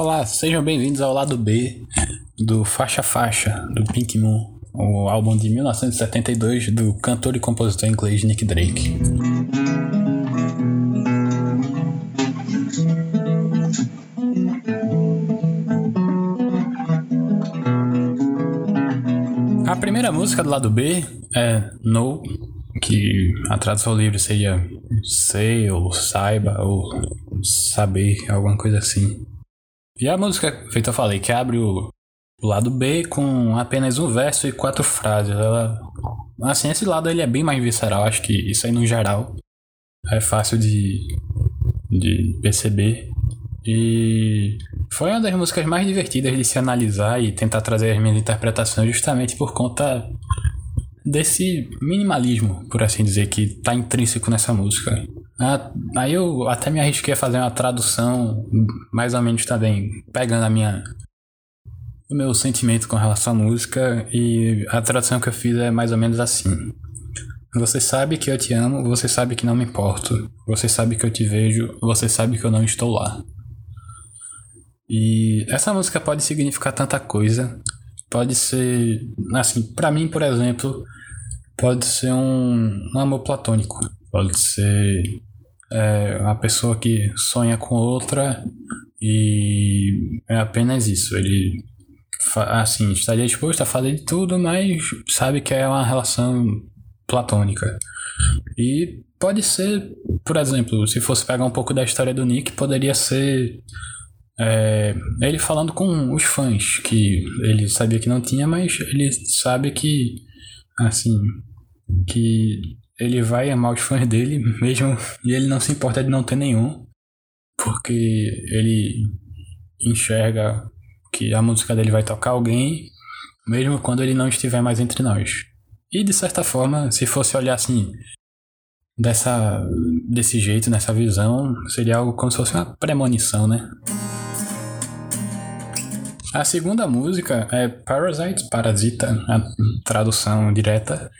Olá, sejam bem-vindos ao lado B do Faixa Faixa, do Pink Moon, o álbum de 1972 do cantor e compositor inglês Nick Drake. A primeira música do lado B é No, que a tradução livre seria sei ou saiba ou saber, alguma coisa assim. E a música, feita eu falei, que abre o, lado B com apenas um verso e quatro frases. Ela, assim, esse lado ele é bem mais visceral, acho que isso aí no geral é fácil de, de perceber. E foi uma das músicas mais divertidas de se analisar e tentar trazer as minhas interpretações justamente por conta desse minimalismo, por assim dizer, que está intrínseco nessa música. Ah, aí eu até me arrisquei a fazer uma tradução, mais ou menos também, pegando a minha o meu sentimento com relação à música e a tradução que eu fiz é mais ou menos assim. Você sabe que eu te amo, você sabe que não me importo. Você sabe que eu te vejo, você sabe que eu não estou lá. E essa música pode significar tanta coisa. Pode ser, assim, para mim, por exemplo, pode ser um, um amor platônico. Pode ser é, uma pessoa que sonha com outra e é apenas isso. Ele, assim, estaria disposto a fazer de tudo, mas sabe que é uma relação platônica. E pode ser, por exemplo, se fosse pegar um pouco da história do Nick, poderia ser é, ele falando com os fãs, que ele sabia que não tinha, mas ele sabe que, assim, que ele vai amar os fãs dele, mesmo e ele não se importa de não ter nenhum, porque ele enxerga que a música dele vai tocar alguém, mesmo quando ele não estiver mais entre nós. E de certa forma, se fosse olhar assim, dessa, desse jeito, nessa visão, seria algo como se fosse uma premonição, né? A segunda música é Parasite, Parasita, a tradução direta.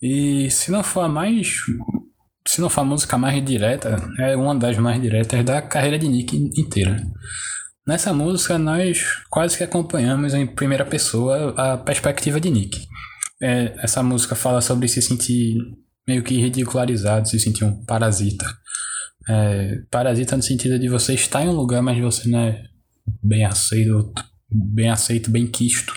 E se não for a mais. Se não for a música mais direta, é uma das mais diretas da carreira de Nick inteira. Nessa música, nós quase que acompanhamos em primeira pessoa a perspectiva de Nick. É, essa música fala sobre se sentir meio que ridicularizado, se sentir um parasita. É, parasita no sentido de você estar em um lugar, mas você não é bem aceito bem aceito, bem quisto,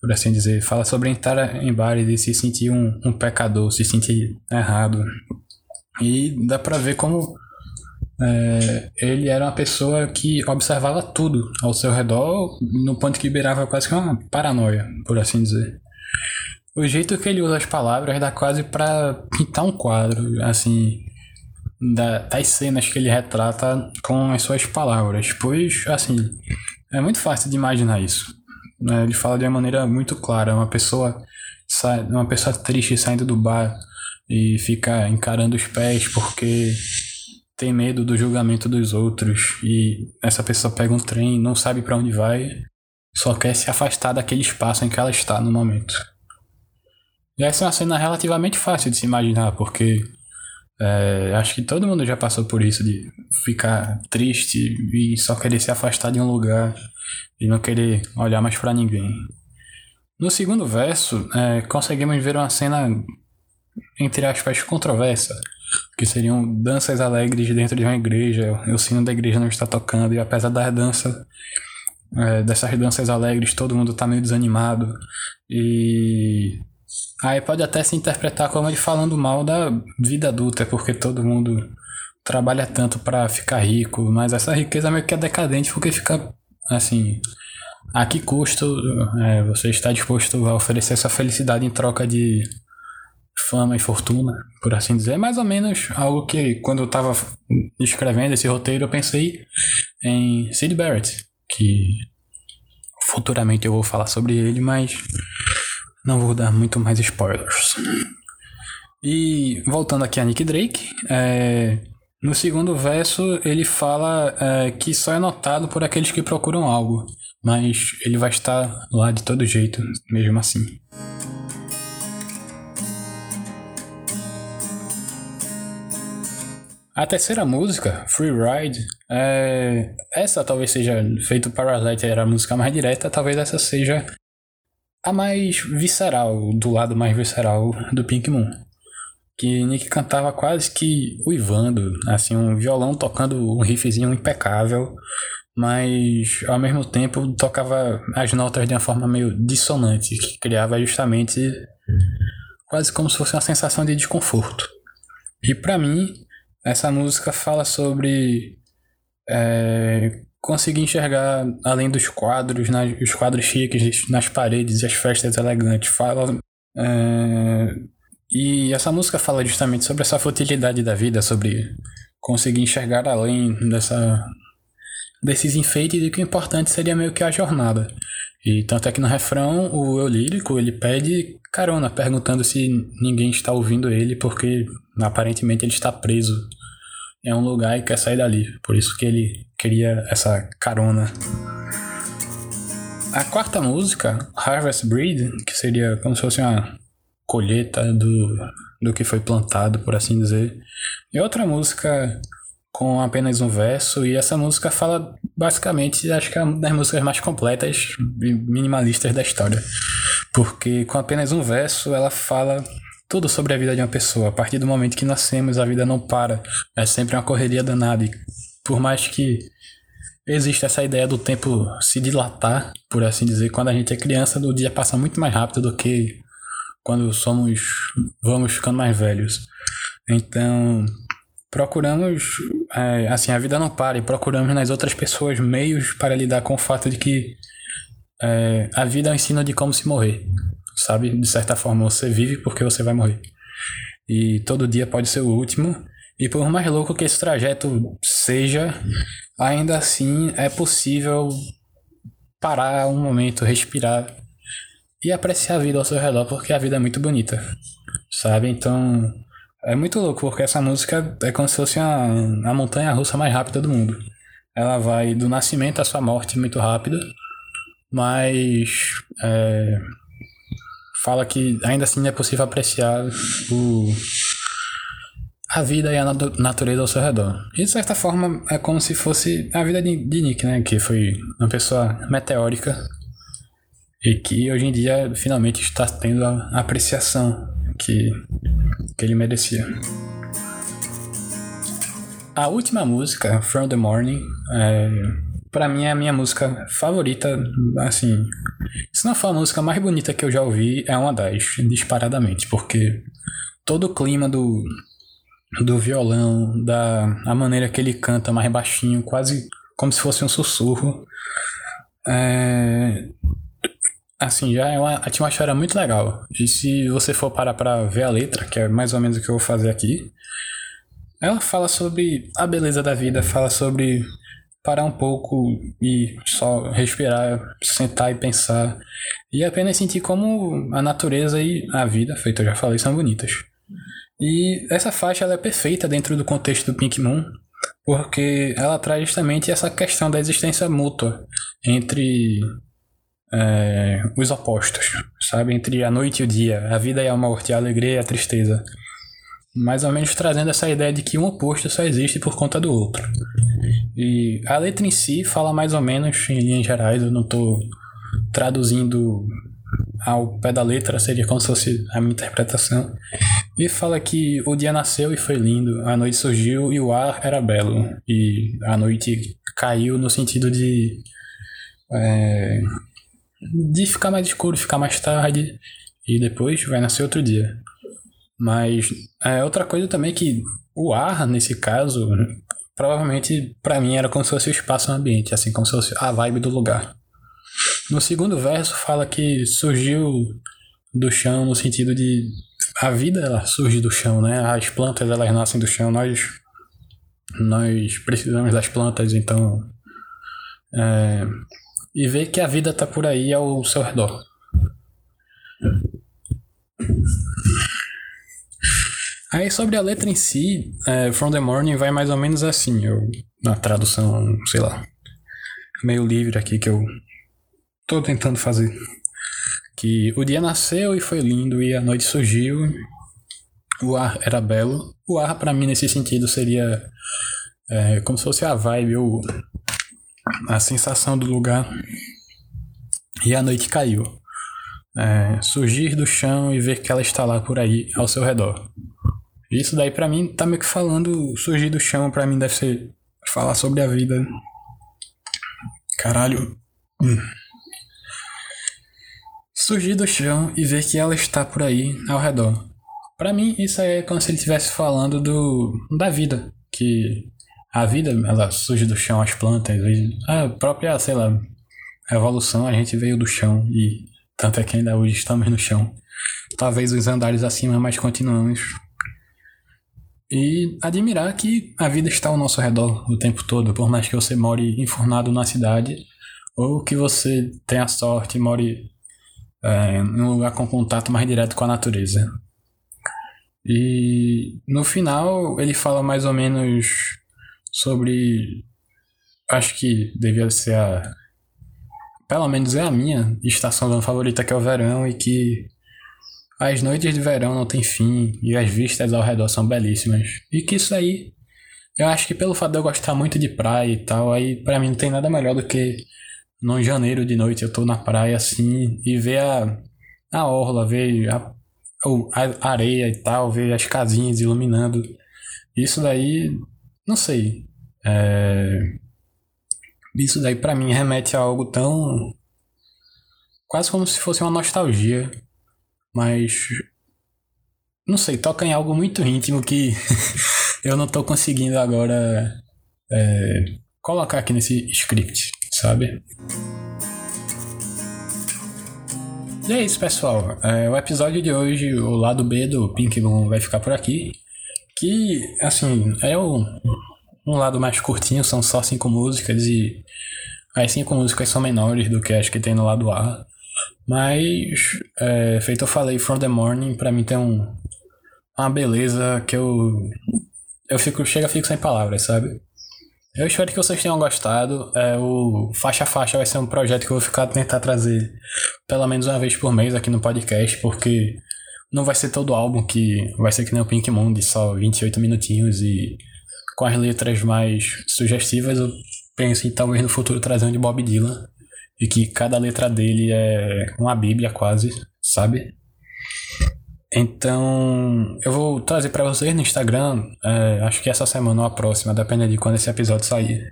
por assim dizer. Fala sobre entrar em bar e se sentir um, um pecador, se sentir errado. E dá pra ver como é, ele era uma pessoa que observava tudo ao seu redor, no ponto que beirava quase que uma paranoia, por assim dizer. O jeito que ele usa as palavras dá quase para pintar um quadro, assim, da, das cenas que ele retrata com as suas palavras. Pois, assim, é muito fácil de imaginar isso. Né? Ele fala de uma maneira muito clara. Uma pessoa, sai, uma pessoa triste saindo do bar e fica encarando os pés porque tem medo do julgamento dos outros e essa pessoa pega um trem, não sabe para onde vai, só quer se afastar daquele espaço em que ela está no momento. E essa é uma cena relativamente fácil de se imaginar, porque é, acho que todo mundo já passou por isso de ficar triste e só querer se afastar de um lugar e não querer olhar mais para ninguém. No segundo verso, é, conseguimos ver uma cena, entre aspas, controversa, que seriam danças alegres dentro de uma igreja. O sino da igreja não está tocando e apesar das danças, é, dessas danças alegres, todo mundo está meio desanimado e Aí pode até se interpretar como ele falando mal da vida adulta, porque todo mundo trabalha tanto para ficar rico, mas essa riqueza meio que é decadente porque fica assim. A que custo é, você está disposto a oferecer sua felicidade em troca de fama e fortuna, por assim dizer? É mais ou menos algo que, quando eu estava escrevendo esse roteiro, eu pensei em Sid Barrett, que futuramente eu vou falar sobre ele, mas não vou dar muito mais spoilers. E voltando aqui a Nick Drake, é, no segundo verso ele fala é, que só é notado por aqueles que procuram algo, mas ele vai estar lá de todo jeito, mesmo assim. A terceira música, Free Ride, É, essa talvez seja, feito Parasite era a música mais direta, talvez essa seja a mais visceral, do lado mais visceral do Pink Moon. Que Nick cantava quase que uivando, assim, um violão tocando um riffzinho impecável, mas ao mesmo tempo tocava as notas de uma forma meio dissonante, que criava justamente quase como se fosse uma sensação de desconforto. E para mim, essa música fala sobre é, conseguir enxergar além dos quadros, nas, os quadros chiques nas paredes e as festas elegantes. Fala. É, e essa música fala justamente sobre essa futilidade da vida, sobre conseguir enxergar além dessa, desses enfeites e que o importante seria meio que a jornada. E tanto é que no refrão, o eu lírico, ele pede carona, perguntando se ninguém está ouvindo ele, porque aparentemente ele está preso em um lugar e quer sair dali. Por isso que ele queria essa carona. A quarta música, Harvest Breed, que seria como se fosse uma colheita do, do que foi plantado, por assim dizer. E outra música com apenas um verso, e essa música fala basicamente, acho que é uma das músicas mais completas e minimalistas da história. Porque com apenas um verso ela fala tudo sobre a vida de uma pessoa. A partir do momento que nascemos, a vida não para. É sempre uma correria danada. E por mais que exista essa ideia do tempo se dilatar, por assim dizer, quando a gente é criança, o dia passa muito mais rápido do que quando somos vamos ficando mais velhos. Então, procuramos, é, assim, a vida não para e procuramos nas outras pessoas meios para lidar com o fato de que é, a vida é um ensino de como se morrer, sabe? De certa forma, você vive porque você vai morrer. E todo dia pode ser o último. E por mais louco que esse trajeto seja, ainda assim é possível parar um momento, respirar e apreciar a vida ao seu redor, porque a vida é muito bonita, sabe? Então, é muito louco, porque essa música é como se fosse a, a montanha russa mais rápida do mundo. Ela vai do nascimento à sua morte muito rápida, mas é, fala que ainda assim é possível apreciar o, a vida e a natureza ao seu redor. E de certa forma é como se fosse a vida de, de Nick, né? Que foi uma pessoa meteórica e que hoje em dia finalmente está tendo a apreciação que, que ele merecia. A última música, From the Morning, é, para mim é a minha música favorita, assim, se não for a música mais bonita que eu já ouvi, é uma das, disparadamente, porque todo o clima do, do violão, da a maneira que ele canta mais baixinho, quase como se fosse um sussurro, é, Assim, já é uma atmosfera muito legal. E se você for parar pra ver a letra, que é mais ou menos o que eu vou fazer aqui, ela fala sobre a beleza da vida, fala sobre parar um pouco e só respirar, sentar e pensar. E apenas sentir como a natureza e a vida, feito eu já falei, são bonitas. E essa faixa ela é perfeita dentro do contexto do Pink Moon, porque ela traz justamente essa questão da existência mútua entre é, os opostos, sabe? Entre a noite e o dia, a vida e a morte, a alegria e a tristeza. Mais ou menos trazendo essa ideia de que um oposto só existe por conta do outro. E a letra em si fala mais ou menos, em linhas gerais, eu não estou traduzindo ao pé da letra, seria como se fosse a minha interpretação. E fala que o dia nasceu e foi lindo, a noite surgiu e o ar era belo. E a noite caiu no sentido de. É, de ficar mais escuro, ficar mais tarde e depois vai nascer outro dia. Mas é outra coisa também que o ar, nesse caso, provavelmente para mim era como se fosse o espaço ambiente, assim como se fosse a vibe do lugar. No segundo verso fala que surgiu do chão no sentido de a vida ela surge do chão, né? As plantas elas nascem do chão, nós nós precisamos das plantas, então é, e ver que a vida tá por aí ao seu redor. Aí sobre a letra em si, é, From the Morning vai mais ou menos assim, eu, na tradução, sei lá, meio livre aqui que eu tô tentando fazer. Que o dia nasceu e foi lindo e a noite surgiu, o ar era belo. O ar para mim nesse sentido seria É como se fosse a vibe, ou a sensação do lugar. E a noite caiu. É, surgir do chão e ver que ela está lá por aí ao seu redor. Isso daí para mim tá meio que falando, surgir do chão para mim deve ser falar sobre a vida. Caralho. Hum. Surgir do chão e ver que ela está por aí ao redor. Para mim isso é como se ele estivesse falando do da vida, que a vida ela surge do chão, as plantas, a própria, sei lá, evolução, a gente veio do chão e tanto é que ainda hoje estamos no chão. Talvez os andares acima, mas continuamos e admirar que a vida está ao nosso redor o tempo todo, por mais que você more enfurnado na cidade ou que você tenha sorte e more é, em um lugar com contato mais direto com a natureza. E no final ele fala mais ou menos sobre. Acho que devia ser a. Pelo menos é a minha estação do ano favorita, que é o verão, e que as noites de verão não têm fim e as vistas ao redor são belíssimas. E que isso aí, eu acho que pelo fato de eu gostar muito de praia e tal, aí para mim não tem nada melhor do que num janeiro de noite eu tô na praia assim e ver a, a orla, ver a, a areia e tal, ver as casinhas iluminando. Isso daí, não sei. É... Isso daí para mim remete a algo tão. quase como se fosse uma nostalgia mas não sei, toca em algo muito íntimo que eu não tô conseguindo agora é, colocar aqui nesse script, sabe? E é isso, pessoal. É, o episódio de hoje, o lado B do Pink vai ficar por aqui. Que, assim, é um, um lado mais curtinho, são só cinco músicas e as cinco músicas são menores do que as que tem no lado A. Mas, é, feito eu falei, From the Morning, pra mim tem um, uma beleza que eu. Eu fico, chega, fico sem palavras, sabe? Eu espero que vocês tenham gostado. É, o Faixa a Faixa vai ser um projeto que eu vou ficar tentar trazer pelo menos uma vez por mês aqui no podcast, porque não vai ser todo álbum que vai ser que nem o Pink Moon, só 28 minutinhos e com as letras mais sugestivas. Eu penso em talvez no futuro trazer um de Bob Dylan e que cada letra dele é uma bíblia quase, sabe? Então, eu vou trazer para vocês no Instagram, é, acho que essa semana ou a próxima, dependendo de quando esse episódio sair.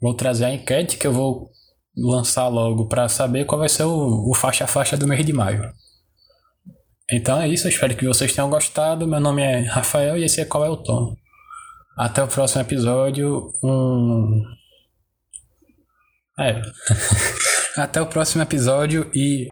Vou trazer a enquete que eu vou lançar logo para saber qual vai ser o, o faixa a faixa do mês de maio. Então é isso, espero que vocês tenham gostado. Meu nome é Rafael e esse é Qual é o Tom. Até o próximo episódio. Um é. Até o próximo episódio e